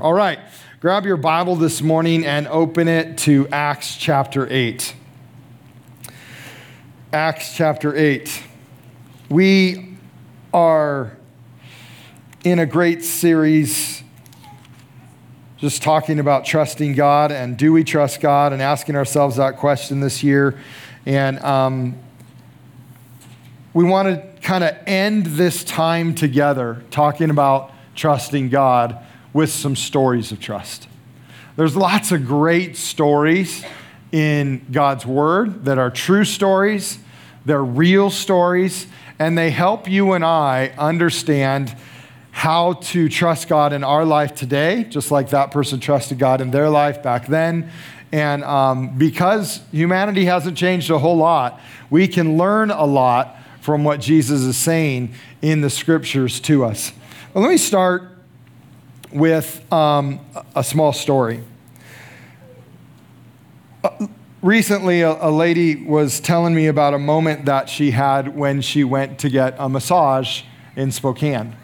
All right, grab your Bible this morning and open it to Acts chapter 8. Acts chapter 8. We are in a great series just talking about trusting God and do we trust God and asking ourselves that question this year. And um, we want to kind of end this time together talking about trusting God with some stories of trust. There's lots of great stories in God's Word that are true stories, they're real stories, and they help you and I understand how to trust God in our life today, just like that person trusted God in their life back then. And um, because humanity hasn't changed a whole lot, we can learn a lot from what Jesus is saying in the scriptures to us. Well, let me start with um, a small story. Recently, a, a, lady was telling me about a moment that she had when she went to get a massage in Spokane.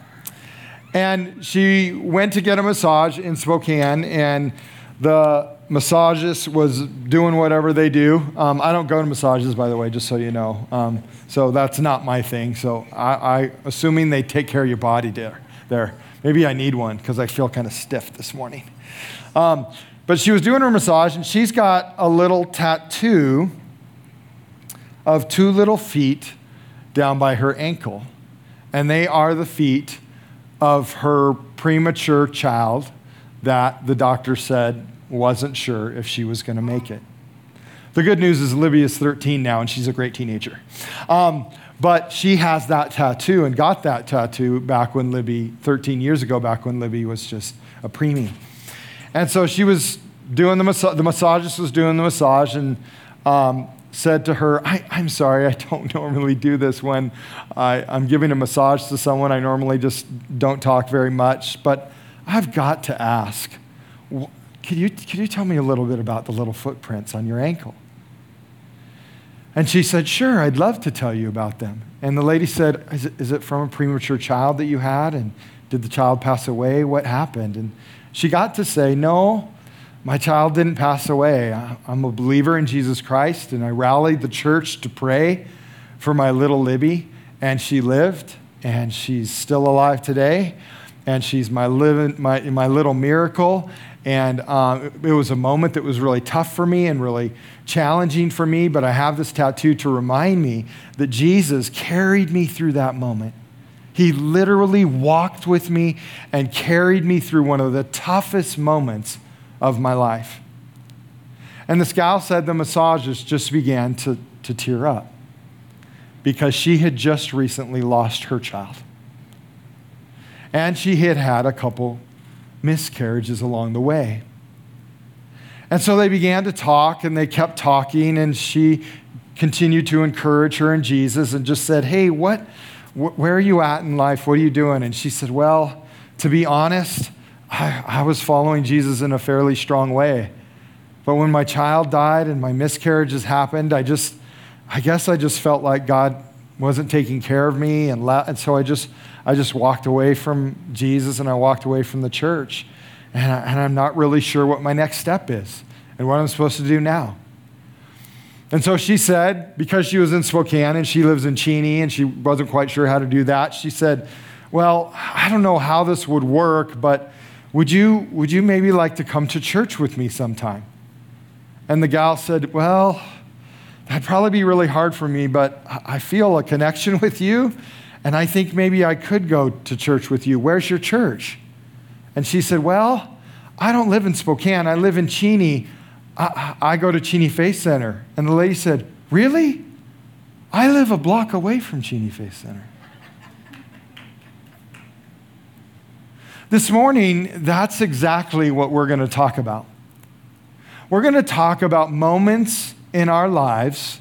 And she went to get a massage in Spokane, and the massagist was doing whatever they do. Um, I don't go to massages, by the way, just so you know. Um, so that's not my thing. So I, I assuming they take care of your body there. There. Maybe I need one because I feel kind of stiff this morning. Um, but she was doing her massage, and she's got a little tattoo of two little feet down by her ankle. And they are the feet of her premature child that the doctor said wasn't sure if she was going to make it. The good news is Libby is 13 now, and she's a great teenager. Um, but she has that tattoo and got that tattoo back when Libby, 13 years ago, back when Libby was just a preemie. And so she was doing the massage, the massagist was doing the massage and um, said to her, I, am sorry, I don't normally do this when I, I'm giving a massage to someone. I normally just don't talk very much, but I've got to ask, could you, could you tell me a little bit about the little footprints on your ankle? And she said, Sure, I'd love to tell you about them. And the lady said, Is it, is it from a premature child that you had? And did the child pass away? What happened? And she got to say, No, my child didn't pass away. I'm a believer in Jesus Christ, and I rallied the church to pray for my little Libby, and she lived, and she's still alive today, and she's my, living, my, my little miracle. And um, it was a moment that was really tough for me and really challenging for me, but I have this tattoo to remind me that Jesus carried me through that moment. He literally walked with me and carried me through one of the toughest moments of my life. And this gal said the massagist just began to, to tear up because she had just recently lost her child. And she had had a couple miscarriages along the way. And so they began to talk and they kept talking, and she continued to encourage her in Jesus and just said, Hey, what, wh- where are you at in life? What are you doing? And she said, Well, to be honest, I, I was following Jesus in a fairly strong way. But when my child died and my miscarriages happened, I just, I guess I just felt like God wasn't taking care of me. And, la- and so I just, I just walked away from Jesus and I walked away from the church. And, I, and I'm not really sure what my next step is and what I'm supposed to do now. And so she said, because she was in Spokane and she lives in Cheney and she wasn't quite sure how to do that, she said, Well, I don't know how this would work, but would you, would you maybe like to come to church with me sometime? And the gal said, Well, that'd probably be really hard for me, but I feel a connection with you and I think maybe I could go to church with you. Where's your church? And she said, Well, I don't live in Spokane. I live in Cheney. I, I go to Cheney Faith Center. And the lady said, Really? I live a block away from Cheney Faith Center. This morning, that's exactly what we're going to talk about. We're going to talk about moments in our lives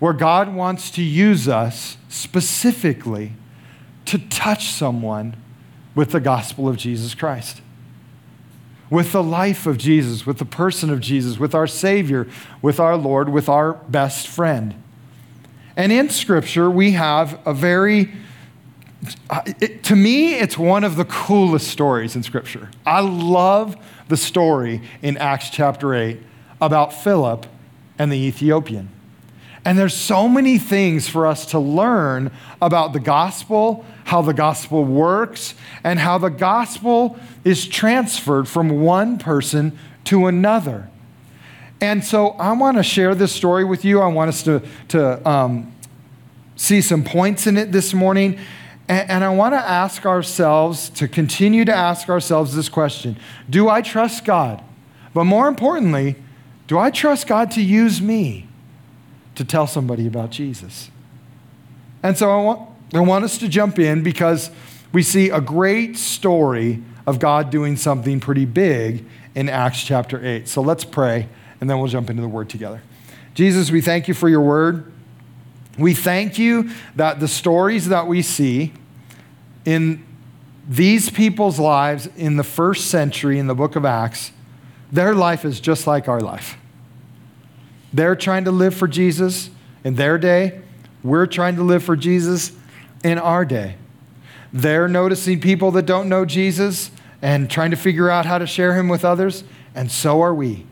where God wants to use us specifically to touch someone with the gospel of Jesus Christ. With the life of Jesus, with the person of Jesus, with our Savior, with our Lord, with our best friend. And in Scripture, we have a very it, to me, it's one of the coolest stories in Scripture. I love the story in Acts chapter 8 about Philip and the Ethiopian. And there's so many things for us to learn about the gospel, how the gospel works, and how the gospel is transferred from one person to another. And so I want to share this story with you. I want us to, to um, see some points in it this morning. And, and I want to ask ourselves, to continue to ask ourselves this question Do I trust God? But more importantly, do I trust God to use me to tell somebody about Jesus? And so I want, I want us to jump in because we see a great story of God doing something pretty big in Acts chapter 8. So let's pray and then we'll jump into the word together. Jesus, we thank you for your word. We thank you that the stories that we see in these people's lives in the first century in the book of Acts, their life is just like our life. They're trying to live for Jesus in their day. We're trying to live for Jesus in our day. They're noticing people that don't know Jesus and trying to figure out how to share him with others, and so are we.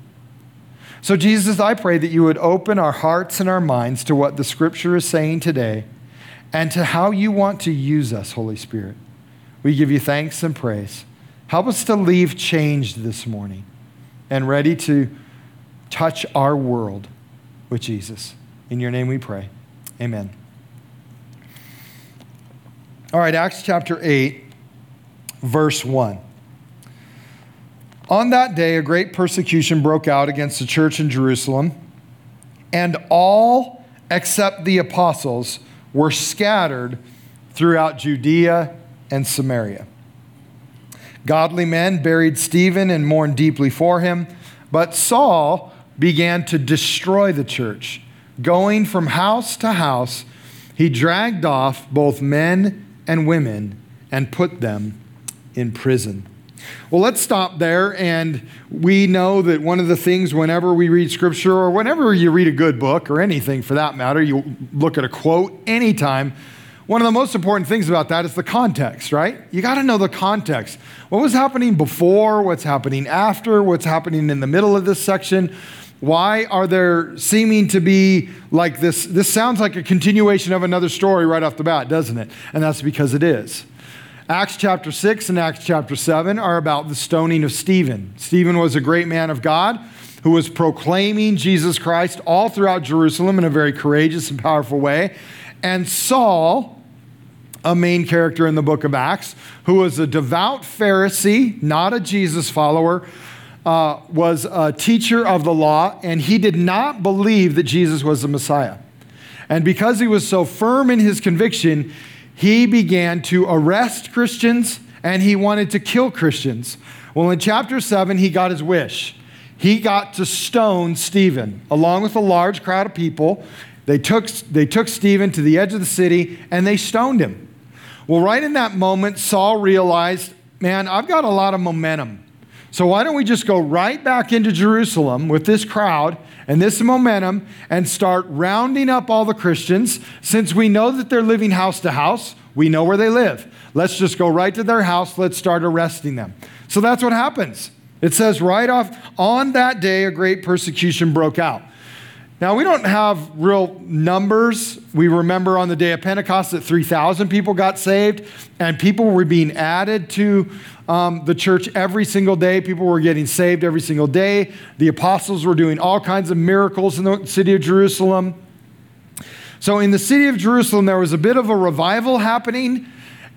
So, Jesus, I pray that you would open our hearts and our minds to what the scripture is saying today and to how you want to use us, Holy Spirit. We give you thanks and praise. Help us to leave changed this morning and ready to touch our world with Jesus. In your name we pray. Amen. All right, Acts chapter 8, verse 1. On that day, a great persecution broke out against the church in Jerusalem, and all except the apostles were scattered throughout Judea and Samaria. Godly men buried Stephen and mourned deeply for him, but Saul began to destroy the church. Going from house to house, he dragged off both men and women and put them in prison. Well, let's stop there. And we know that one of the things, whenever we read scripture or whenever you read a good book or anything for that matter, you look at a quote anytime, one of the most important things about that is the context, right? You got to know the context. What was happening before? What's happening after? What's happening in the middle of this section? Why are there seeming to be like this? This sounds like a continuation of another story right off the bat, doesn't it? And that's because it is. Acts chapter 6 and Acts chapter 7 are about the stoning of Stephen. Stephen was a great man of God who was proclaiming Jesus Christ all throughout Jerusalem in a very courageous and powerful way. And Saul, a main character in the book of Acts, who was a devout Pharisee, not a Jesus follower, uh, was a teacher of the law, and he did not believe that Jesus was the Messiah. And because he was so firm in his conviction, he began to arrest Christians and he wanted to kill Christians. Well, in chapter 7, he got his wish. He got to stone Stephen along with a large crowd of people. They took, they took Stephen to the edge of the city and they stoned him. Well, right in that moment, Saul realized, man, I've got a lot of momentum. So why don't we just go right back into Jerusalem with this crowd and this momentum and start rounding up all the Christians? Since we know that they're living house to house, we know where they live. Let's just go right to their house. Let's start arresting them. So that's what happens. It says right off, on that day, a great persecution broke out. Now, we don't have real numbers. We remember on the day of Pentecost that 3,000 people got saved, and people were being added to um, the church every single day. People were getting saved every single day. The apostles were doing all kinds of miracles in the city of Jerusalem. So, in the city of Jerusalem, there was a bit of a revival happening,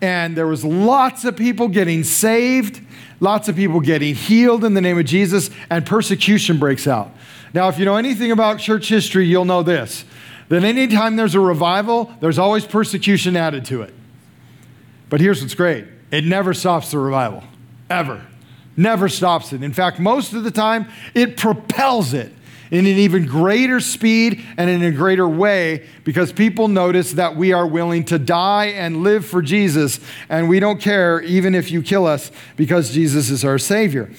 and there was lots of people getting saved, lots of people getting healed in the name of Jesus, and persecution breaks out. Now, if you know anything about church history, you'll know this that anytime there's a revival, there's always persecution added to it. But here's what's great it never stops the revival, ever. Never stops it. In fact, most of the time, it propels it in an even greater speed and in a greater way because people notice that we are willing to die and live for Jesus, and we don't care even if you kill us because Jesus is our Savior.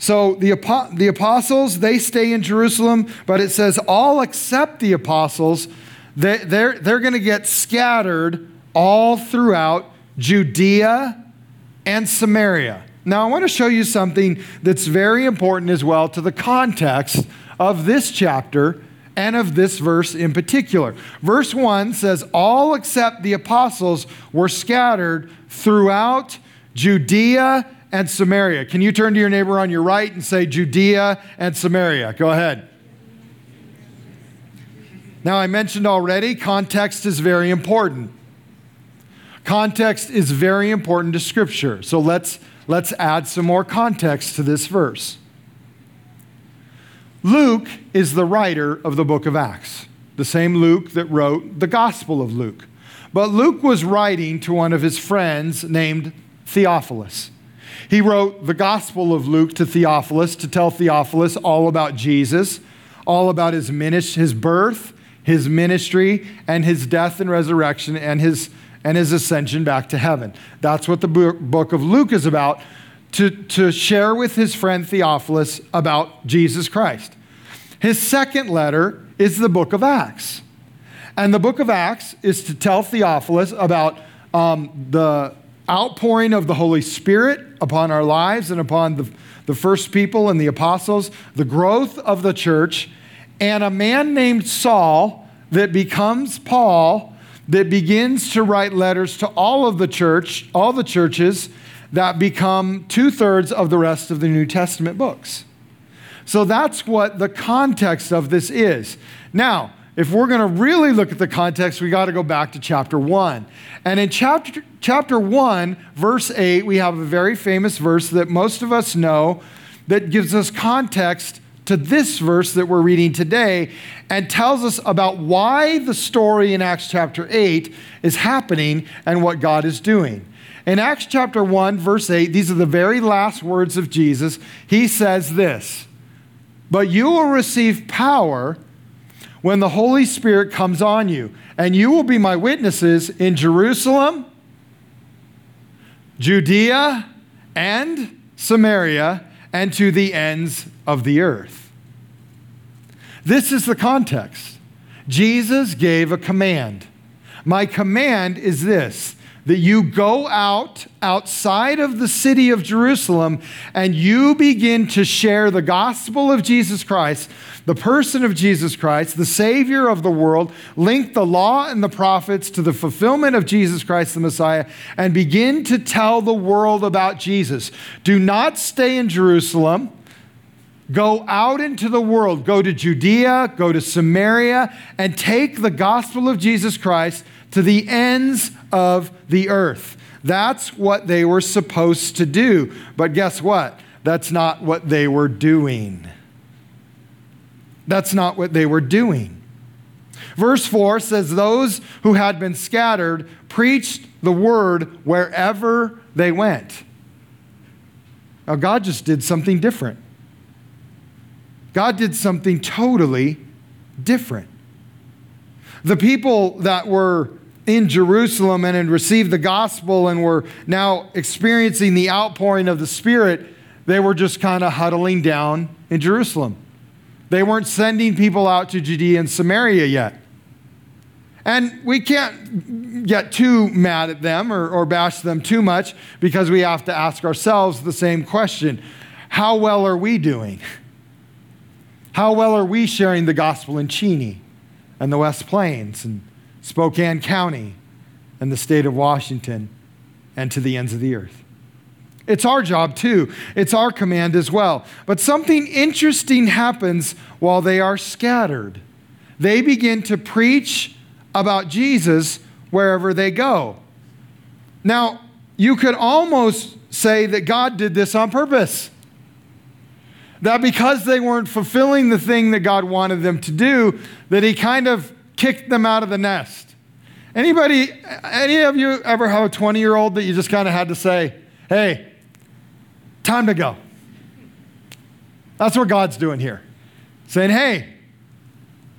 So the, the apostles, they stay in Jerusalem, but it says all except the apostles, they, they're, they're going to get scattered all throughout Judea, and Samaria. Now, I want to show you something that's very important as well to the context of this chapter and of this verse in particular. Verse 1 says, All except the apostles were scattered throughout Judea and Samaria. Can you turn to your neighbor on your right and say Judea and Samaria? Go ahead. Now, I mentioned already, context is very important. Context is very important to Scripture. So let's, let's add some more context to this verse. Luke is the writer of the book of Acts, the same Luke that wrote the Gospel of Luke. But Luke was writing to one of his friends named Theophilus. He wrote the Gospel of Luke to Theophilus to tell Theophilus all about Jesus, all about his ministry, his birth, his ministry, and his death and resurrection, and his, and his ascension back to heaven. That's what the book of Luke is about to, to share with his friend Theophilus about Jesus Christ. His second letter is the book of Acts. And the book of Acts is to tell Theophilus about um, the outpouring of the Holy Spirit upon our lives and upon the, the first people and the apostles, the growth of the church, and a man named Saul that becomes Paul that begins to write letters to all of the church, all the churches that become two thirds of the rest of the New Testament books. So that's what the context of this is. Now, if we're going to really look at the context, we got to go back to chapter 1. And in chapter, chapter 1, verse 8, we have a very famous verse that most of us know that gives us context to this verse that we're reading today and tells us about why the story in Acts chapter 8 is happening and what God is doing. In Acts chapter 1, verse 8, these are the very last words of Jesus. He says this But you will receive power when the Holy Spirit comes on you, and you will be my witnesses in Jerusalem, Judea, and Samaria, and to the ends of the earth. This is the context. Jesus gave a command. My command is this that you go out outside of the city of Jerusalem and you begin to share the gospel of Jesus Christ, the person of Jesus Christ, the Savior of the world, link the law and the prophets to the fulfillment of Jesus Christ the Messiah, and begin to tell the world about Jesus. Do not stay in Jerusalem. Go out into the world. Go to Judea, go to Samaria, and take the gospel of Jesus Christ to the ends of the earth. That's what they were supposed to do. But guess what? That's not what they were doing. That's not what they were doing. Verse 4 says, Those who had been scattered preached the word wherever they went. Now, God just did something different. God did something totally different. The people that were in Jerusalem and had received the gospel and were now experiencing the outpouring of the Spirit, they were just kind of huddling down in Jerusalem. They weren't sending people out to Judea and Samaria yet. And we can't get too mad at them or, or bash them too much because we have to ask ourselves the same question How well are we doing? How well are we sharing the gospel in Cheney and the West Plains and Spokane County, and the state of Washington, and to the ends of the earth. It's our job too. It's our command as well. But something interesting happens while they are scattered. They begin to preach about Jesus wherever they go. Now, you could almost say that God did this on purpose. That because they weren't fulfilling the thing that God wanted them to do, that He kind of kicked them out of the nest. Anybody, any of you ever have a 20 year old that you just kind of had to say, hey, time to go? That's what God's doing here. Saying, hey,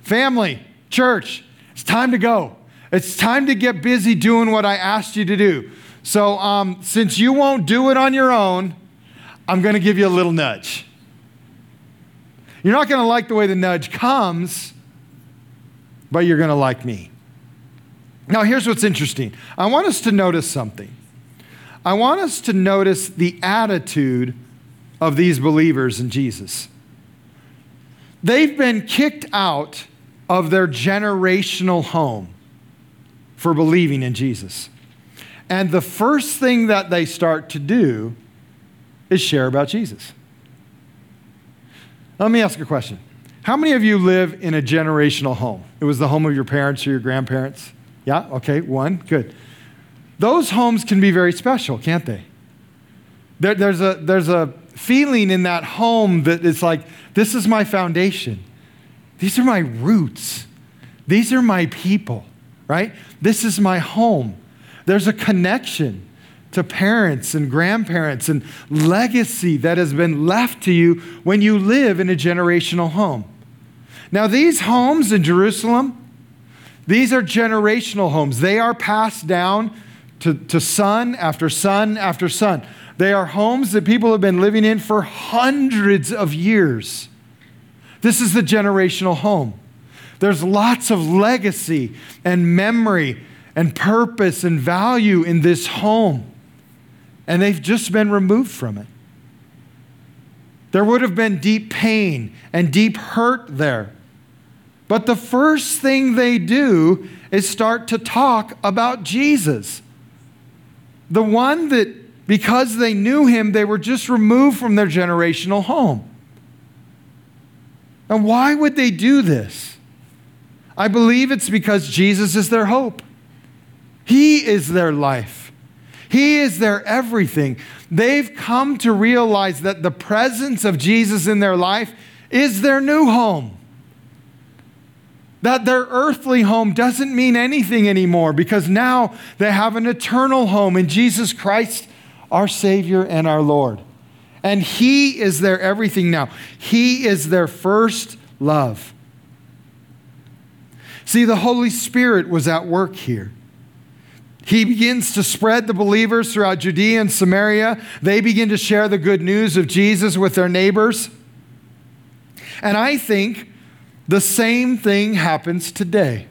family, church, it's time to go. It's time to get busy doing what I asked you to do. So, um, since you won't do it on your own, I'm going to give you a little nudge. You're not going to like the way the nudge comes, but you're going to like me. Now, here's what's interesting I want us to notice something. I want us to notice the attitude of these believers in Jesus. They've been kicked out of their generational home for believing in Jesus. And the first thing that they start to do is share about Jesus. Let me ask a question. How many of you live in a generational home? It was the home of your parents or your grandparents? Yeah? Okay, one. Good. Those homes can be very special, can't they? There, there's, a, there's a feeling in that home that it's like, this is my foundation. These are my roots. These are my people, right? This is my home. There's a connection to parents and grandparents and legacy that has been left to you when you live in a generational home. Now, these homes in Jerusalem, these are generational homes. They are passed down to, to son after son after son. They are homes that people have been living in for hundreds of years. This is the generational home. There's lots of legacy and memory and purpose and value in this home. And they've just been removed from it. There would have been deep pain and deep hurt there. But the first thing they do is start to talk about Jesus. The one that, because they knew him, they were just removed from their generational home. And why would they do this? I believe it's because Jesus is their hope. He is their life. He is their everything. They've come to realize that the presence of Jesus in their life is their new home. That their earthly home doesn't mean anything anymore because now they have an eternal home in Jesus Christ, our Savior and our Lord. And He is their everything now. He is their first love. See, the Holy Spirit was at work here. He begins to spread the believers throughout Judea and Samaria. They begin to share the good news of Jesus with their neighbors. And I think the same thing happens today.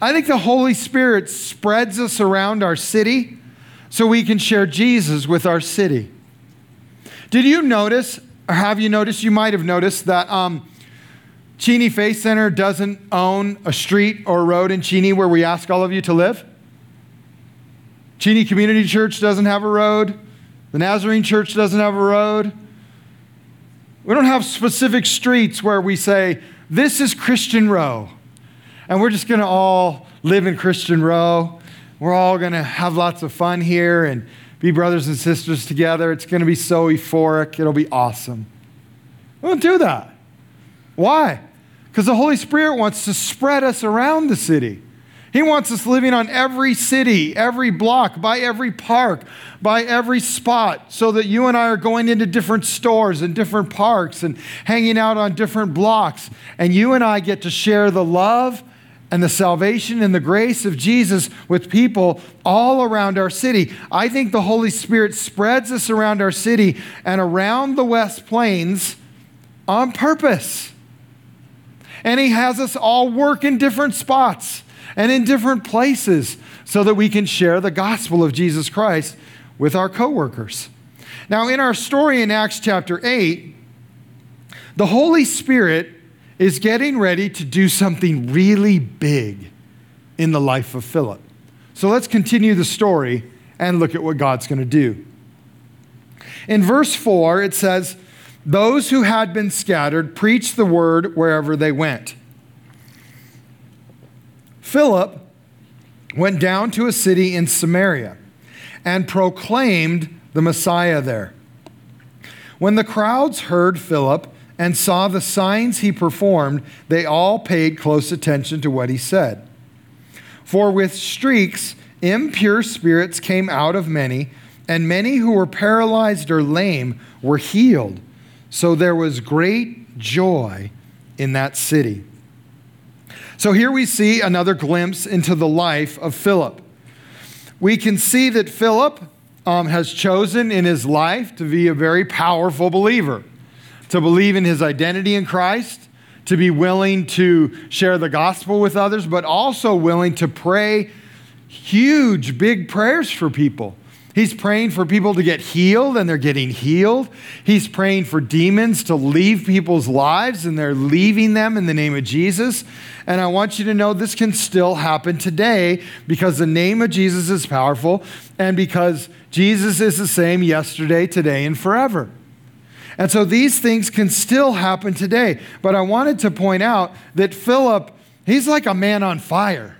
I think the Holy Spirit spreads us around our city so we can share Jesus with our city. Did you notice, or have you noticed? You might have noticed that um, Cheney Faith Center doesn't own a street or road in Cheney where we ask all of you to live. Cheney Community Church doesn't have a road. The Nazarene Church doesn't have a road. We don't have specific streets where we say, this is Christian Row. And we're just going to all live in Christian Row. We're all going to have lots of fun here and be brothers and sisters together. It's going to be so euphoric. It'll be awesome. We don't do that. Why? Because the Holy Spirit wants to spread us around the city. He wants us living on every city, every block, by every park, by every spot, so that you and I are going into different stores and different parks and hanging out on different blocks. And you and I get to share the love and the salvation and the grace of Jesus with people all around our city. I think the Holy Spirit spreads us around our city and around the West Plains on purpose. And He has us all work in different spots and in different places so that we can share the gospel of Jesus Christ with our coworkers. Now, in our story in Acts chapter 8, the Holy Spirit is getting ready to do something really big in the life of Philip. So let's continue the story and look at what God's going to do. In verse 4, it says, Those who had been scattered preached the word wherever they went. Philip went down to a city in Samaria and proclaimed the Messiah there. When the crowds heard Philip and saw the signs he performed, they all paid close attention to what he said. For with streaks, impure spirits came out of many, and many who were paralyzed or lame were healed. So there was great joy in that city. So here we see another glimpse into the life of Philip. We can see that Philip um, has chosen in his life to be a very powerful believer, to believe in his identity in Christ, to be willing to share the gospel with others, but also willing to pray huge, big prayers for people He's praying for people to get healed and they're getting healed. He's praying for demons to leave people's lives and they're leaving them in the name of Jesus. And I want you to know this can still happen today because the name of Jesus is powerful and because Jesus is the same yesterday, today, and forever. And so these things can still happen today. But I wanted to point out that Philip, he's like a man on fire.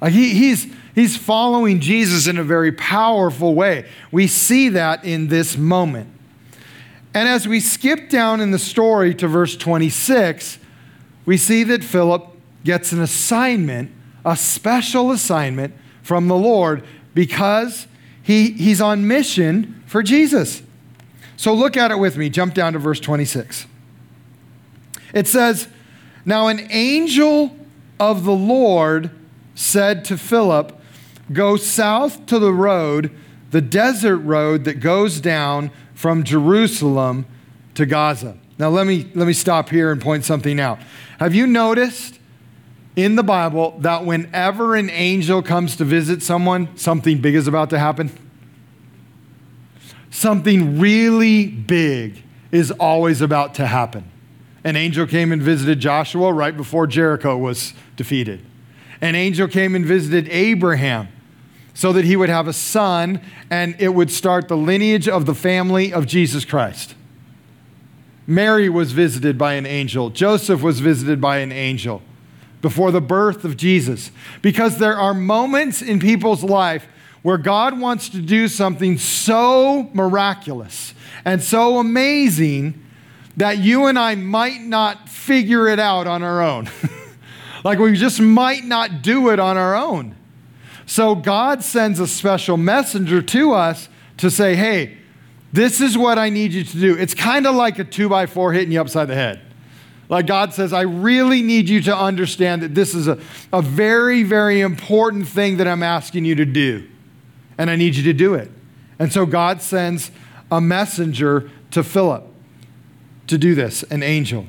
Like he, he's, he's following Jesus in a very powerful way. We see that in this moment. And as we skip down in the story to verse 26, we see that Philip gets an assignment, a special assignment from the Lord because he, he's on mission for Jesus. So look at it with me. Jump down to verse 26. It says, Now an angel of the Lord said to Philip, Go south to the road, the desert road that goes down from Jerusalem to Gaza. Now let me let me stop here and point something out. Have you noticed in the Bible that whenever an angel comes to visit someone, something big is about to happen? Something really big is always about to happen. An angel came and visited Joshua right before Jericho was defeated. An angel came and visited Abraham so that he would have a son and it would start the lineage of the family of Jesus Christ. Mary was visited by an angel, Joseph was visited by an angel before the birth of Jesus. Because there are moments in people's life where God wants to do something so miraculous and so amazing that you and I might not figure it out on our own. like we just might not do it on our own. So God sends a special messenger to us to say, hey, this is what I need you to do. It's kind of like a two by four hitting you upside the head. Like God says, I really need you to understand that this is a, a very, very important thing that I'm asking you to do. And I need you to do it. And so God sends a messenger to Philip to do this, an angel.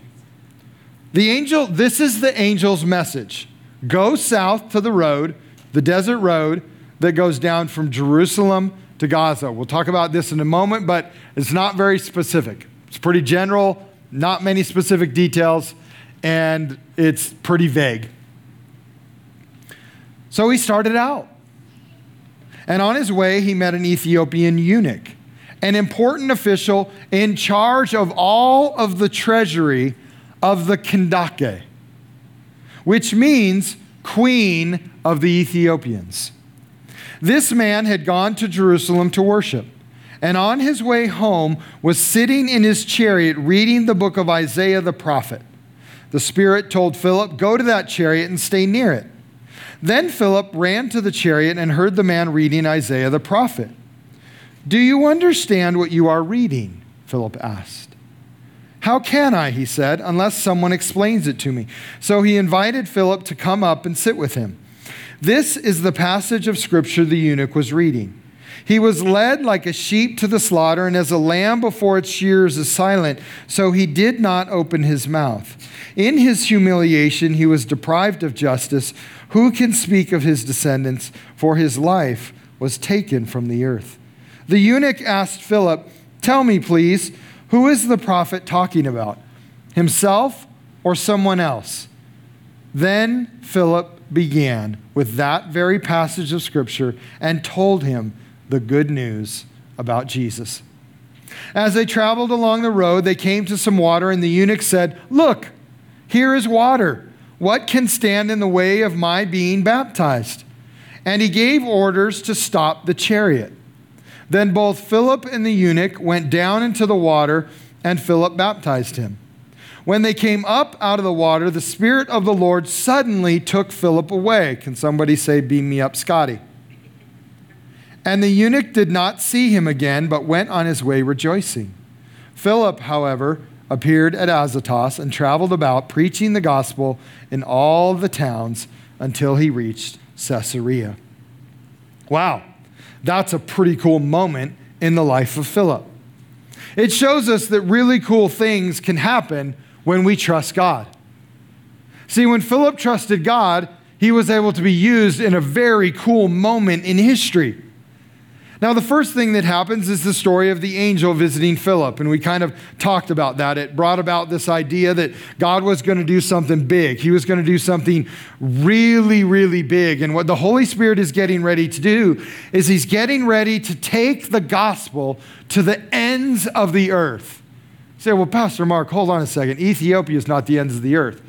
The angel, this is the angel's message go south to the road the desert road that goes down from Jerusalem to Gaza. We'll talk about this in a moment, but it's not very specific. It's pretty general, not many specific details, and it's pretty vague. So he started out. And on his way, he met an Ethiopian eunuch, an important official in charge of all of the treasury of the Kandake, which means queen of the Ethiopians. This man had gone to Jerusalem to worship, and on his way home was sitting in his chariot reading the book of Isaiah the prophet. The Spirit told Philip, Go to that chariot and stay near it. Then Philip ran to the chariot and heard the man reading Isaiah the prophet. Do you understand what you are reading? Philip asked. How can I, he said, unless someone explains it to me? So he invited Philip to come up and sit with him. This is the passage of scripture the eunuch was reading. He was led like a sheep to the slaughter, and as a lamb before its shears is silent, so he did not open his mouth. In his humiliation, he was deprived of justice. Who can speak of his descendants? For his life was taken from the earth. The eunuch asked Philip, Tell me, please, who is the prophet talking about? Himself or someone else? Then Philip began with that very passage of Scripture and told him the good news about Jesus. As they traveled along the road, they came to some water, and the eunuch said, Look, here is water. What can stand in the way of my being baptized? And he gave orders to stop the chariot. Then both Philip and the eunuch went down into the water, and Philip baptized him. When they came up out of the water, the Spirit of the Lord suddenly took Philip away. Can somebody say, Beam me up, Scotty? And the eunuch did not see him again, but went on his way rejoicing. Philip, however, appeared at Azotus and traveled about, preaching the gospel in all the towns until he reached Caesarea. Wow. That's a pretty cool moment in the life of Philip. It shows us that really cool things can happen when we trust God. See, when Philip trusted God, he was able to be used in a very cool moment in history. Now, the first thing that happens is the story of the angel visiting Philip. And we kind of talked about that. It brought about this idea that God was going to do something big. He was going to do something really, really big. And what the Holy Spirit is getting ready to do is He's getting ready to take the gospel to the ends of the earth. You say, well, Pastor Mark, hold on a second. Ethiopia is not the ends of the earth.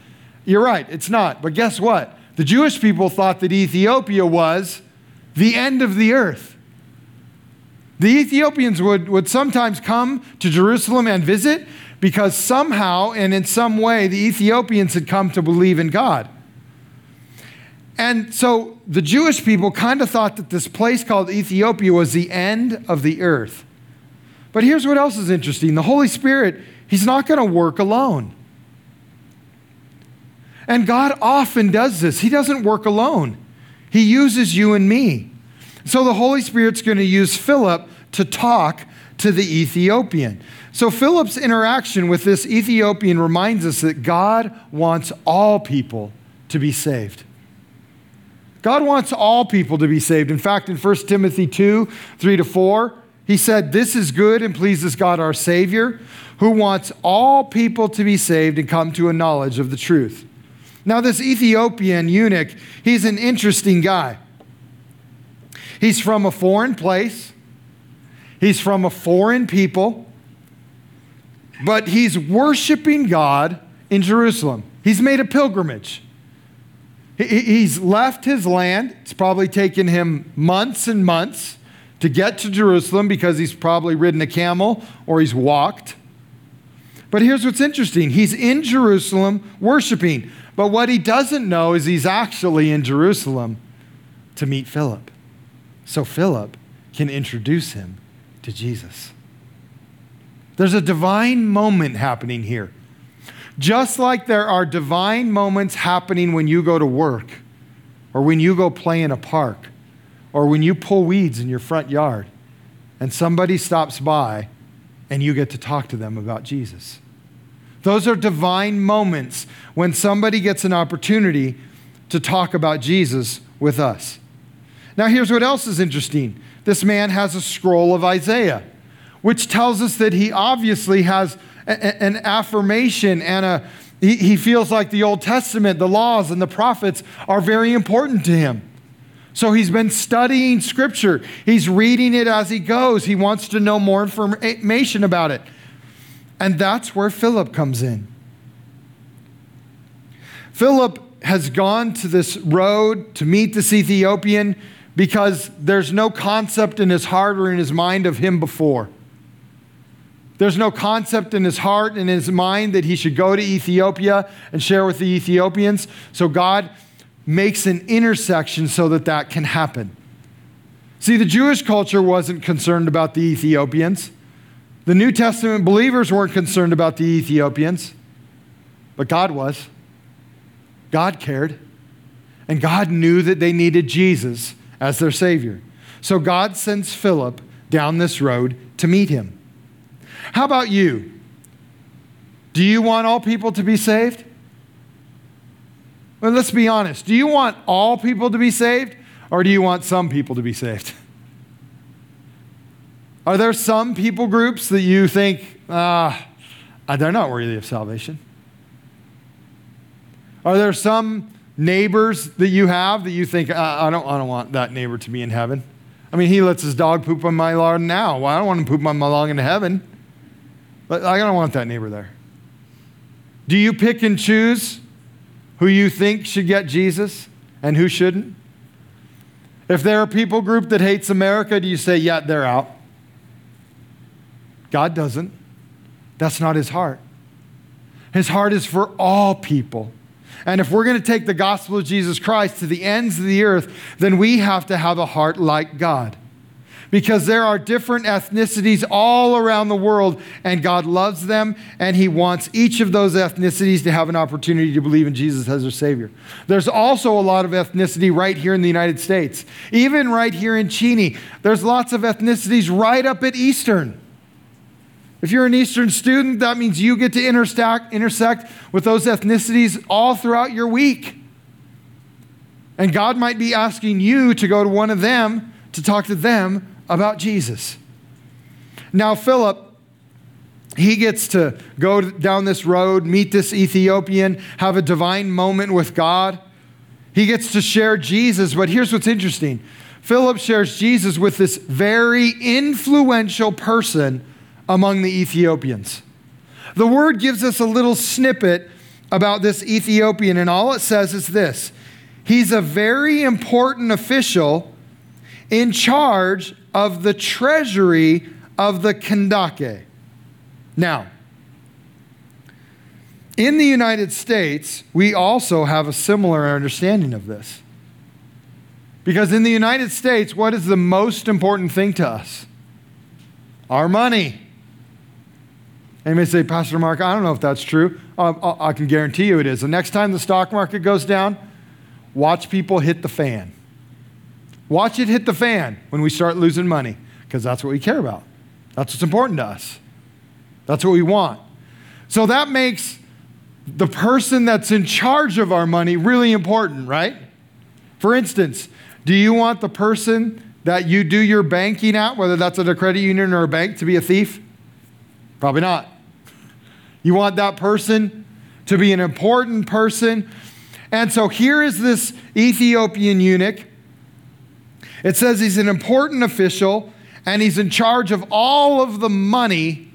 You're right, it's not. But guess what? The Jewish people thought that Ethiopia was the end of the earth. The Ethiopians would, would sometimes come to Jerusalem and visit because somehow and in some way the Ethiopians had come to believe in God. And so the Jewish people kind of thought that this place called Ethiopia was the end of the earth. But here's what else is interesting the Holy Spirit, He's not going to work alone. And God often does this, He doesn't work alone, He uses you and me. So the Holy Spirit's going to use Philip to talk to the Ethiopian. So Philip's interaction with this Ethiopian reminds us that God wants all people to be saved. God wants all people to be saved. In fact, in 1 Timothy 2 3 to 4, he said, This is good and pleases God our Savior, who wants all people to be saved and come to a knowledge of the truth. Now, this Ethiopian eunuch, he's an interesting guy. He's from a foreign place, he's from a foreign people, but he's worshiping God in Jerusalem. He's made a pilgrimage. He's left his land. It's probably taken him months and months to get to Jerusalem because he's probably ridden a camel or he's walked. But here's what's interesting he's in Jerusalem worshiping. But what he doesn't know is he's actually in Jerusalem to meet Philip so Philip can introduce him to Jesus. There's a divine moment happening here. Just like there are divine moments happening when you go to work, or when you go play in a park, or when you pull weeds in your front yard, and somebody stops by and you get to talk to them about Jesus. Those are divine moments when somebody gets an opportunity to talk about Jesus with us. Now, here's what else is interesting this man has a scroll of Isaiah, which tells us that he obviously has a, an affirmation and a, he, he feels like the Old Testament, the laws, and the prophets are very important to him. So he's been studying scripture. He's reading it as he goes. He wants to know more information about it. And that's where Philip comes in. Philip has gone to this road to meet this Ethiopian because there's no concept in his heart or in his mind of him before. There's no concept in his heart and in his mind that he should go to Ethiopia and share with the Ethiopians. So God makes an intersection so that that can happen. See, the Jewish culture wasn't concerned about the Ethiopians. The New Testament believers weren't concerned about the Ethiopians, but God was. God cared. And God knew that they needed Jesus as their Savior. So God sends Philip down this road to meet him. How about you? Do you want all people to be saved? Well, let's be honest. Do you want all people to be saved, or do you want some people to be saved? Are there some people groups that you think, ah, they're not worthy of salvation? Are there some neighbors that you have that you think, I, I, don't, I don't want that neighbor to be in heaven? I mean, he lets his dog poop on my lawn now. Well, I don't want him to poop on my lawn in heaven. But I don't want that neighbor there. Do you pick and choose who you think should get Jesus and who shouldn't? If there are people group that hates America, do you say, yeah, they're out? God doesn't. That's not his heart. His heart is for all people. And if we're going to take the gospel of Jesus Christ to the ends of the earth, then we have to have a heart like God. Because there are different ethnicities all around the world, and God loves them, and He wants each of those ethnicities to have an opportunity to believe in Jesus as their Savior. There's also a lot of ethnicity right here in the United States. Even right here in Cheney, there's lots of ethnicities right up at Eastern. If you're an Eastern student, that means you get to intersect, intersect with those ethnicities all throughout your week. And God might be asking you to go to one of them to talk to them about Jesus. Now, Philip, he gets to go down this road, meet this Ethiopian, have a divine moment with God. He gets to share Jesus, but here's what's interesting Philip shares Jesus with this very influential person among the Ethiopians. The word gives us a little snippet about this Ethiopian, and all it says is this He's a very important official in charge of the treasury of the Kandake. Now, in the United States, we also have a similar understanding of this. Because in the United States, what is the most important thing to us? Our money. And you may say, Pastor Mark, I don't know if that's true. Um, I, I can guarantee you it is. The next time the stock market goes down, watch people hit the fan. Watch it hit the fan when we start losing money, because that's what we care about. That's what's important to us. That's what we want. So that makes the person that's in charge of our money really important, right? For instance, do you want the person that you do your banking at, whether that's at a credit union or a bank, to be a thief? Probably not. You want that person to be an important person. And so here is this Ethiopian eunuch. It says he's an important official and he's in charge of all of the money,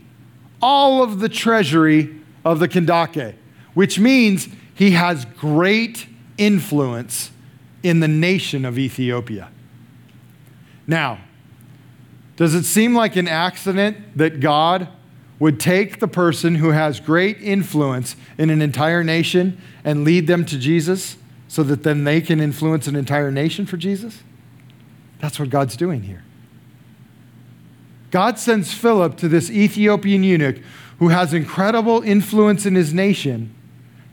all of the treasury of the Kandake, which means he has great influence in the nation of Ethiopia. Now, does it seem like an accident that God would take the person who has great influence in an entire nation and lead them to Jesus so that then they can influence an entire nation for Jesus? That's what God's doing here. God sends Philip to this Ethiopian eunuch who has incredible influence in his nation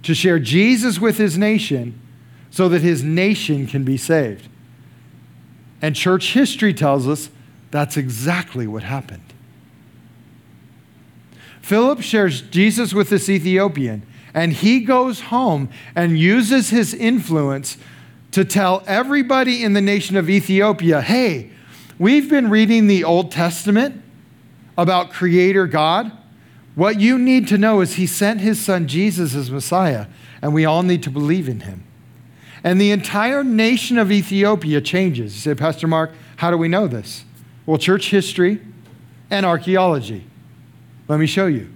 to share Jesus with his nation so that his nation can be saved. And church history tells us that's exactly what happened. Philip shares Jesus with this Ethiopian, and he goes home and uses his influence to tell everybody in the nation of Ethiopia hey, we've been reading the Old Testament about Creator God. What you need to know is he sent his son Jesus as Messiah, and we all need to believe in him. And the entire nation of Ethiopia changes. You say, Pastor Mark, how do we know this? Well, church history and archaeology. Let me show you.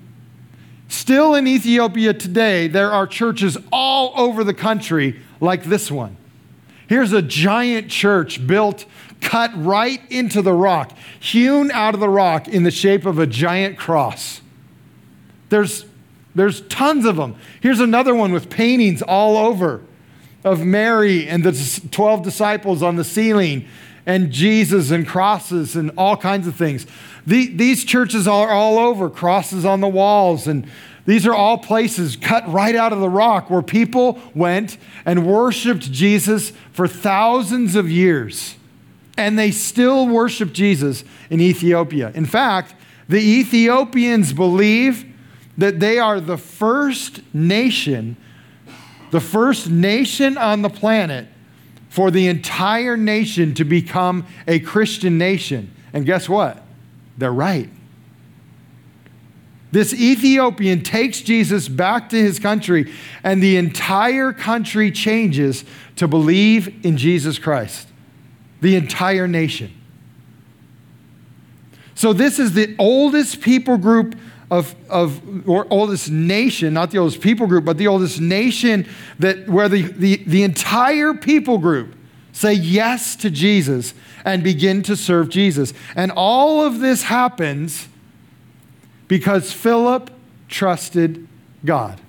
Still in Ethiopia today, there are churches all over the country like this one. Here's a giant church built, cut right into the rock, hewn out of the rock in the shape of a giant cross. There's, there's tons of them. Here's another one with paintings all over of Mary and the 12 disciples on the ceiling, and Jesus and crosses and all kinds of things. The, these churches are all over, crosses on the walls, and these are all places cut right out of the rock where people went and worshiped Jesus for thousands of years. And they still worship Jesus in Ethiopia. In fact, the Ethiopians believe that they are the first nation the first nation on the planet for the entire nation to become a Christian nation. And guess what? They're right. This Ethiopian takes Jesus back to his country, and the entire country changes to believe in Jesus Christ. The entire nation. So, this is the oldest people group of, of or oldest nation, not the oldest people group, but the oldest nation that where the, the, the entire people group say yes to Jesus and begin to serve Jesus. And all of this happens because Philip trusted God.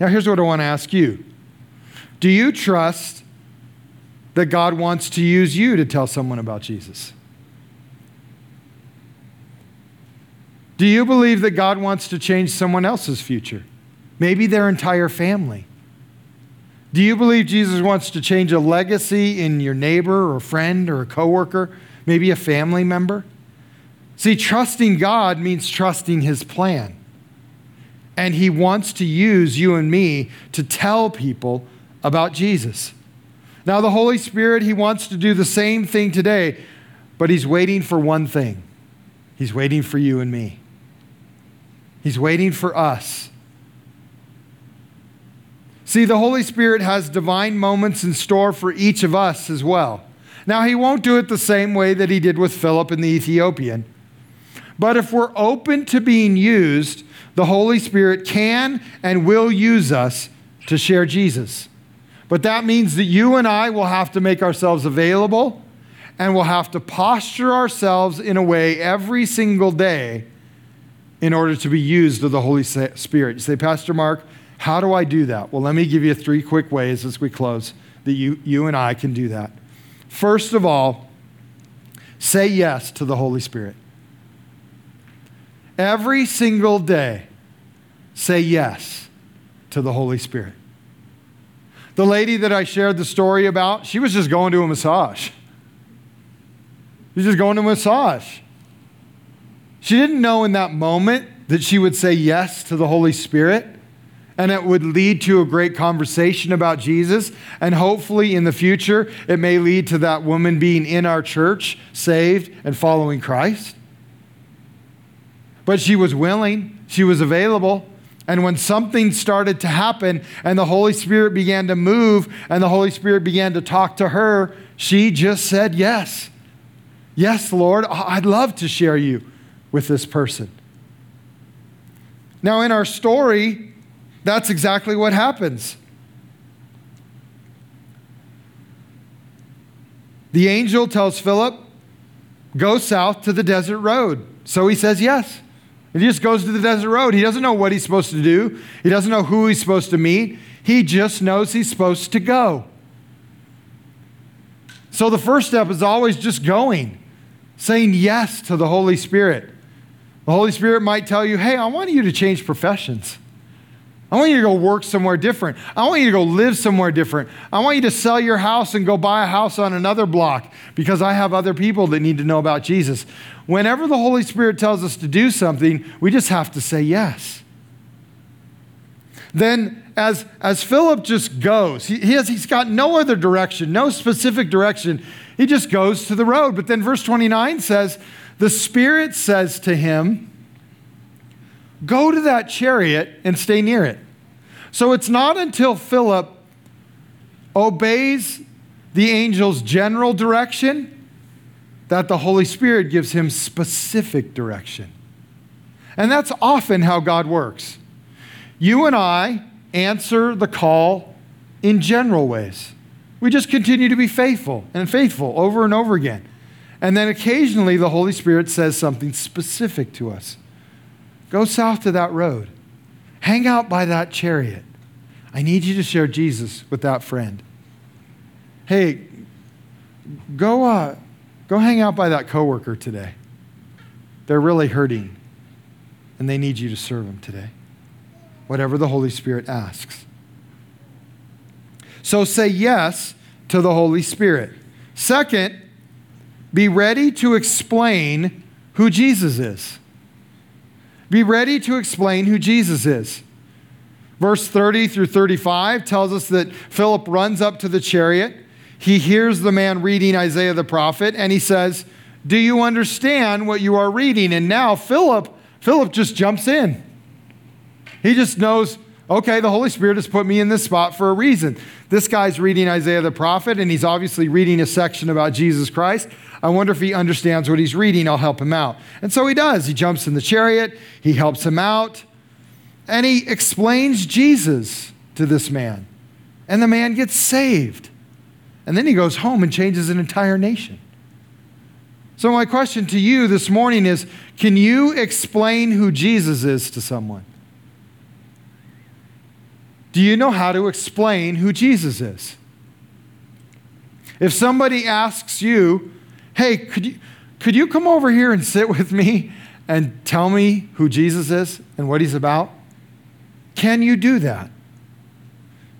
Now, here's what I want to ask you Do you trust that God wants to use you to tell someone about Jesus? Do you believe that God wants to change someone else's future? Maybe their entire family. Do you believe Jesus wants to change a legacy in your neighbor or friend or a coworker, maybe a family member? See, trusting God means trusting his plan. And he wants to use you and me to tell people about Jesus. Now, the Holy Spirit, he wants to do the same thing today but He's waiting for one thing He's waiting for you and me. He's waiting for us. See, the Holy Spirit has divine moments in store for each of us as well. Now, He won't do it the same way that He did with Philip and the Ethiopian. But if we're open to being used, the Holy Spirit can and will use us to share Jesus. But that means that you and I will have to make ourselves available and we'll have to posture ourselves in a way every single day in order to be used of the Holy Spirit. You say, Pastor Mark, how do I do that? Well, let me give you three quick ways as we close that you, you and I can do that. First of all, say yes to the Holy Spirit. Every single day, say yes to the Holy Spirit. The lady that I shared the story about, she was just going to a massage. She was just going to a massage. She didn't know in that moment that she would say yes to the Holy Spirit and it would lead to a great conversation about Jesus. And hopefully, in the future, it may lead to that woman being in our church, saved, and following Christ. But she was willing, she was available. And when something started to happen and the Holy Spirit began to move and the Holy Spirit began to talk to her, she just said yes. Yes, Lord, I'd love to share you with this person. Now, in our story, that's exactly what happens. The angel tells Philip, Go south to the desert road. So he says yes. He just goes to the desert road. He doesn't know what he's supposed to do, he doesn't know who he's supposed to meet. He just knows he's supposed to go. So the first step is always just going, saying yes to the Holy Spirit. The Holy Spirit might tell you, hey, I want you to change professions. I want you to go work somewhere different. I want you to go live somewhere different. I want you to sell your house and go buy a house on another block because I have other people that need to know about Jesus. Whenever the Holy Spirit tells us to do something, we just have to say yes. Then, as, as Philip just goes, he, he has, he's got no other direction, no specific direction. He just goes to the road. But then verse 29 says, The Spirit says to him, Go to that chariot and stay near it. So it's not until Philip obeys the angel's general direction that the Holy Spirit gives him specific direction. And that's often how God works. You and I answer the call in general ways. We just continue to be faithful and faithful over and over again. And then occasionally the Holy Spirit says something specific to us. Go south to that road. Hang out by that chariot. I need you to share Jesus with that friend. Hey, go, uh, go hang out by that coworker today. They're really hurting, and they need you to serve them today. Whatever the Holy Spirit asks. So say yes to the Holy Spirit. Second, be ready to explain who Jesus is. Be ready to explain who Jesus is. Verse 30 through 35 tells us that Philip runs up to the chariot. He hears the man reading Isaiah the prophet, and he says, Do you understand what you are reading? And now Philip, Philip just jumps in. He just knows, okay, the Holy Spirit has put me in this spot for a reason. This guy's reading Isaiah the prophet, and he's obviously reading a section about Jesus Christ. I wonder if he understands what he's reading. I'll help him out. And so he does. He jumps in the chariot, he helps him out, and he explains Jesus to this man. And the man gets saved. And then he goes home and changes an entire nation. So, my question to you this morning is can you explain who Jesus is to someone? Do you know how to explain who Jesus is? If somebody asks you, hey, could you, could you come over here and sit with me and tell me who Jesus is and what he's about? Can you do that?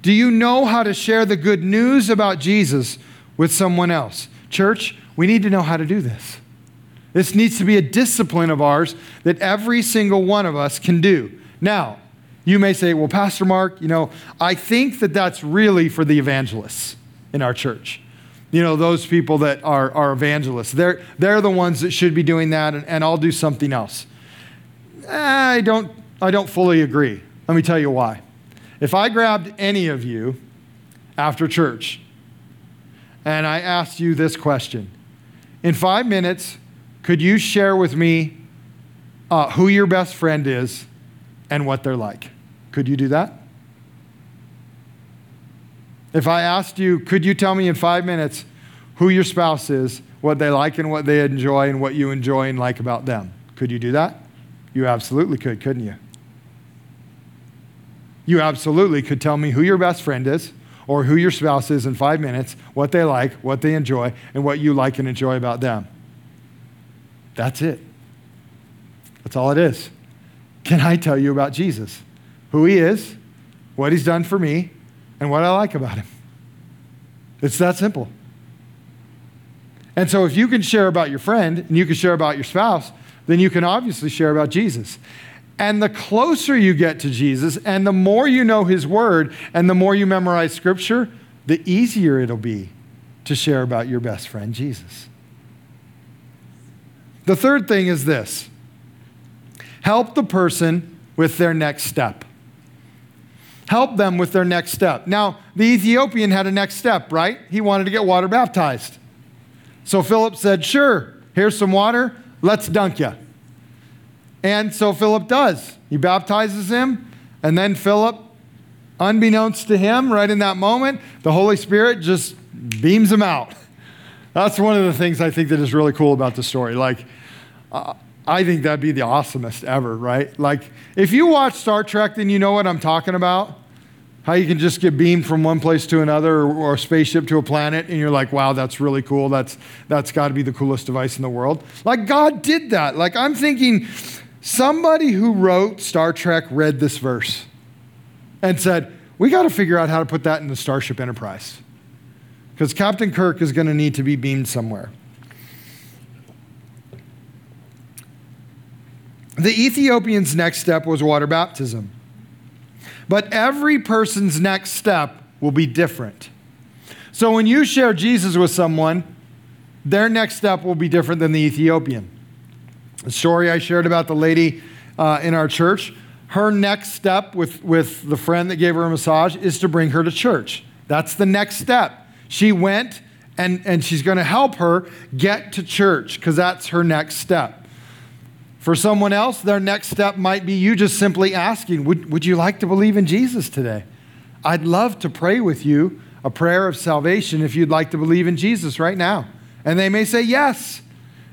Do you know how to share the good news about Jesus with someone else? Church, we need to know how to do this. This needs to be a discipline of ours that every single one of us can do. Now, you may say, well, Pastor Mark, you know, I think that that's really for the evangelists in our church. You know, those people that are, are evangelists. They're, they're the ones that should be doing that, and, and I'll do something else. I don't, I don't fully agree. Let me tell you why. If I grabbed any of you after church and I asked you this question in five minutes, could you share with me uh, who your best friend is and what they're like? Could you do that? If I asked you, could you tell me in five minutes who your spouse is, what they like and what they enjoy, and what you enjoy and like about them? Could you do that? You absolutely could, couldn't you? You absolutely could tell me who your best friend is or who your spouse is in five minutes, what they like, what they enjoy, and what you like and enjoy about them. That's it. That's all it is. Can I tell you about Jesus? Who he is, what he's done for me, and what I like about him. It's that simple. And so, if you can share about your friend and you can share about your spouse, then you can obviously share about Jesus. And the closer you get to Jesus, and the more you know his word, and the more you memorize scripture, the easier it'll be to share about your best friend, Jesus. The third thing is this help the person with their next step help them with their next step. Now, the Ethiopian had a next step, right? He wanted to get water baptized. So Philip said, Sure, here's some water, let's dunk you. And so Philip does. He baptizes him, and then Philip, unbeknownst to him, right in that moment, the Holy Spirit just beams him out. That's one of the things I think that is really cool about the story. Like, uh, I think that'd be the awesomest ever, right? Like, if you watch Star Trek, then you know what I'm talking about. How you can just get beamed from one place to another or, a spaceship to a planet, and you're like, wow, that's really cool. That's, that's got to be the coolest device in the world. Like, God did that. Like, I'm thinking somebody who wrote Star Trek read this verse and said, we got to figure out how to put that in the Starship Enterprise. Because Captain Kirk is going to need to be beamed somewhere. The Ethiopian's next step was water baptism. But every person's next step will be different. So when you share Jesus with someone, their next step will be different than the Ethiopian. The story I shared about the lady uh, in our church, her next step with, with the friend that gave her a massage is to bring her to church. That's the next step. She went and, and she's going to help her get to church because that's her next step. For someone else, their next step might be you just simply asking, would, would you like to believe in Jesus today? I'd love to pray with you a prayer of salvation if you'd like to believe in Jesus right now. And they may say yes.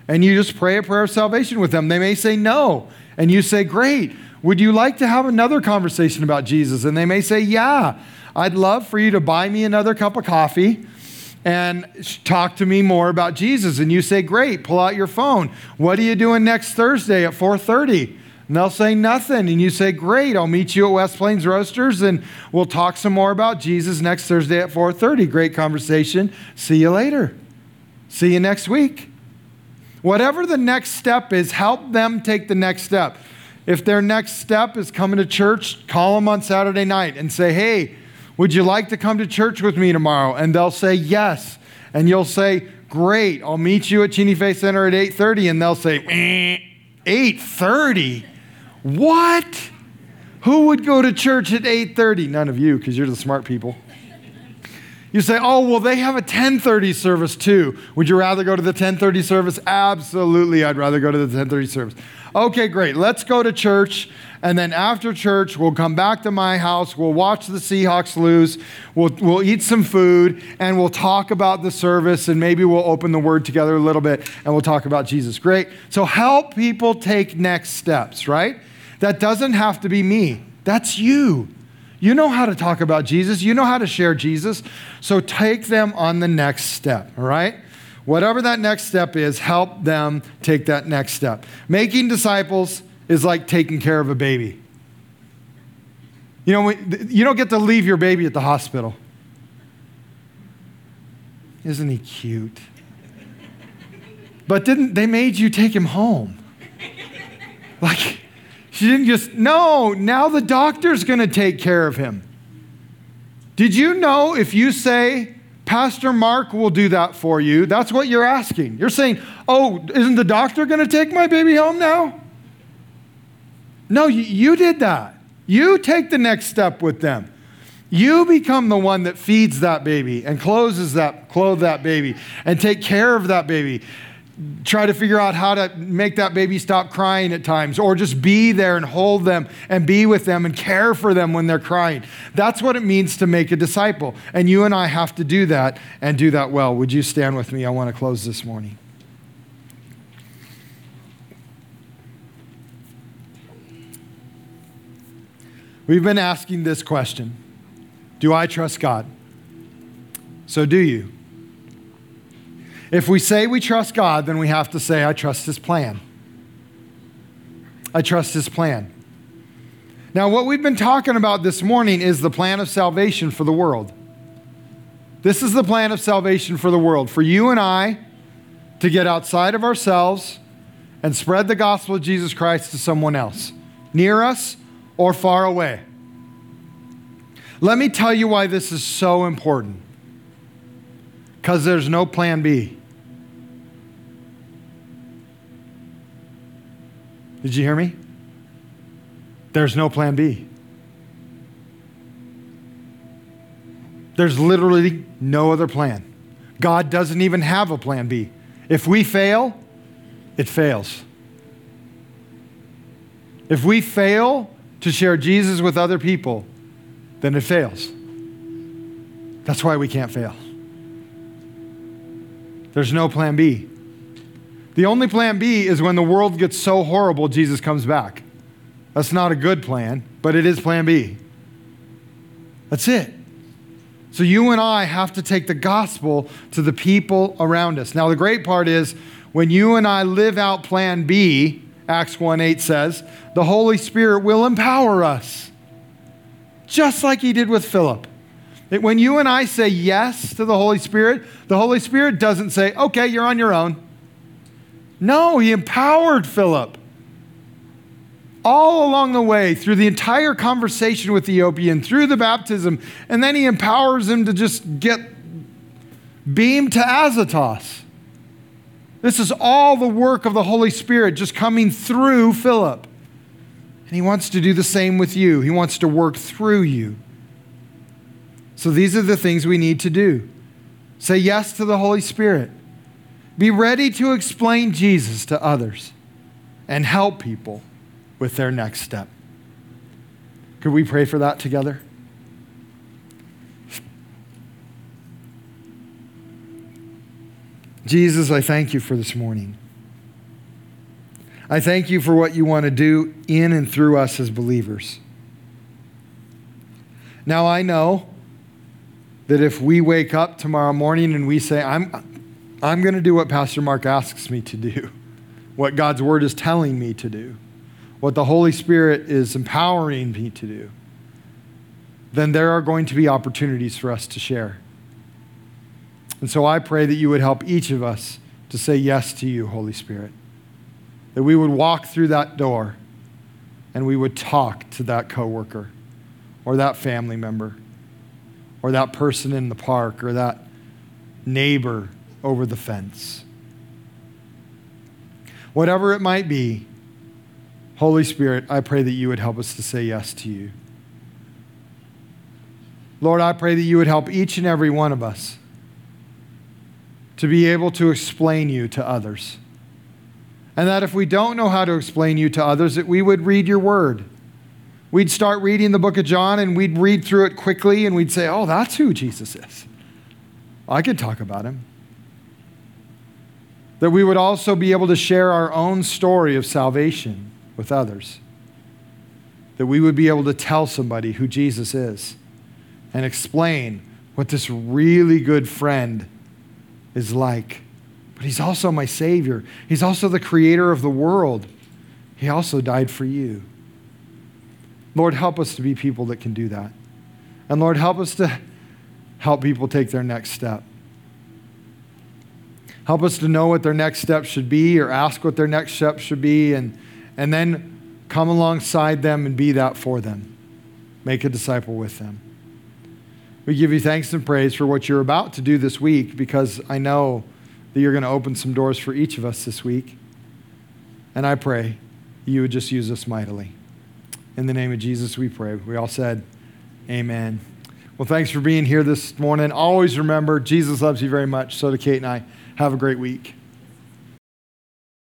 And you just pray a prayer of salvation with them. They may say no. And you say, Great. Would you like to have another conversation about Jesus? And they may say, Yeah. I'd love for you to buy me another cup of coffee and talk to me more about Jesus. And you say, Great, pull out your phone. What are you doing next Thursday at 4:30? And they'll say nothing. And you say, Great, I'll meet you at West Plains Roasters and we'll talk some more about Jesus next Thursday at 4:30. Great conversation. See you later. See you next week. Whatever the next step is, help them take the next step. If their next step is coming to church, call them on Saturday night and say, Hey, would you like to come to church with me tomorrow? And they'll say yes. And you'll say, Great, I'll meet you at Cheney Faith Center at 8:30. And they'll say, eh, 8:30? What? Who would go to church at 8:30? None of you, because you're the smart people. You say, "Oh, well, they have a 10:30 service too. Would you rather go to the 10:30 service?" Absolutely, I'd rather go to the 10:30 service. Okay, great. Let's go to church. And then after church, we'll come back to my house. We'll watch the Seahawks lose. We'll, we'll eat some food and we'll talk about the service and maybe we'll open the word together a little bit and we'll talk about Jesus. Great. So help people take next steps, right? That doesn't have to be me, that's you. You know how to talk about Jesus, you know how to share Jesus. So take them on the next step, all right? Whatever that next step is, help them take that next step. Making disciples is like taking care of a baby. You know, you don't get to leave your baby at the hospital. Isn't he cute? But didn't they made you take him home? Like she didn't just no, now the doctor's going to take care of him. Did you know if you say Pastor Mark will do that for you. That's what you're asking. You're saying, oh, isn't the doctor going to take my baby home now? No, you did that. You take the next step with them. You become the one that feeds that baby and clothes that, clothe that baby and take care of that baby try to figure out how to make that baby stop crying at times, or just be there and hold them and be with them and care for them when they're crying. That's what it means to make a disciple. And you and I have to do that and do that well. Would you stand with me? I want to close this morning. We've been asking this question Do I trust God? So, do you? If we say we trust God, then we have to say, I trust His plan. I trust His plan. Now, what we've been talking about this morning is the plan of salvation for the world. This is the plan of salvation for the world, for you and I to get outside of ourselves and spread the gospel of Jesus Christ to someone else, near us or far away. Let me tell you why this is so important. Because there's no plan B. Did you hear me? There's no plan B. There's literally no other plan. God doesn't even have a plan B. If we fail, it fails. If we fail to share Jesus with other people, then it fails. That's why we can't fail. There's no plan B. The only plan B is when the world gets so horrible, Jesus comes back. That's not a good plan, but it is plan B. That's it. So you and I have to take the gospel to the people around us. Now, the great part is when you and I live out plan B, Acts 1 8 says, the Holy Spirit will empower us, just like he did with Philip. When you and I say yes to the Holy Spirit, the Holy Spirit doesn't say, okay, you're on your own. No, he empowered Philip. All along the way, through the entire conversation with the Ethiopian, through the baptism, and then he empowers him to just get beamed to Azotus. This is all the work of the Holy Spirit just coming through Philip. And he wants to do the same with you. He wants to work through you. So these are the things we need to do. Say yes to the Holy Spirit. Be ready to explain Jesus to others and help people with their next step. Could we pray for that together? Jesus, I thank you for this morning. I thank you for what you want to do in and through us as believers. Now, I know that if we wake up tomorrow morning and we say, I'm, I'm going to do what Pastor Mark asks me to do, what God's Word is telling me to do, what the Holy Spirit is empowering me to do, then there are going to be opportunities for us to share. And so I pray that you would help each of us to say yes to you, Holy Spirit. That we would walk through that door and we would talk to that coworker or that family member or that person in the park or that neighbor over the fence. Whatever it might be, Holy Spirit, I pray that you would help us to say yes to you. Lord, I pray that you would help each and every one of us to be able to explain you to others. And that if we don't know how to explain you to others, that we would read your word. We'd start reading the book of John and we'd read through it quickly and we'd say, oh, that's who Jesus is. I could talk about him that we would also be able to share our own story of salvation with others. That we would be able to tell somebody who Jesus is and explain what this really good friend is like. But he's also my Savior, he's also the creator of the world. He also died for you. Lord, help us to be people that can do that. And Lord, help us to help people take their next step. Help us to know what their next step should be or ask what their next step should be and, and then come alongside them and be that for them. Make a disciple with them. We give you thanks and praise for what you're about to do this week because I know that you're going to open some doors for each of us this week. And I pray you would just use us mightily. In the name of Jesus, we pray. We all said, Amen. Well, thanks for being here this morning. Always remember, Jesus loves you very much. So do Kate and I. Have a great week.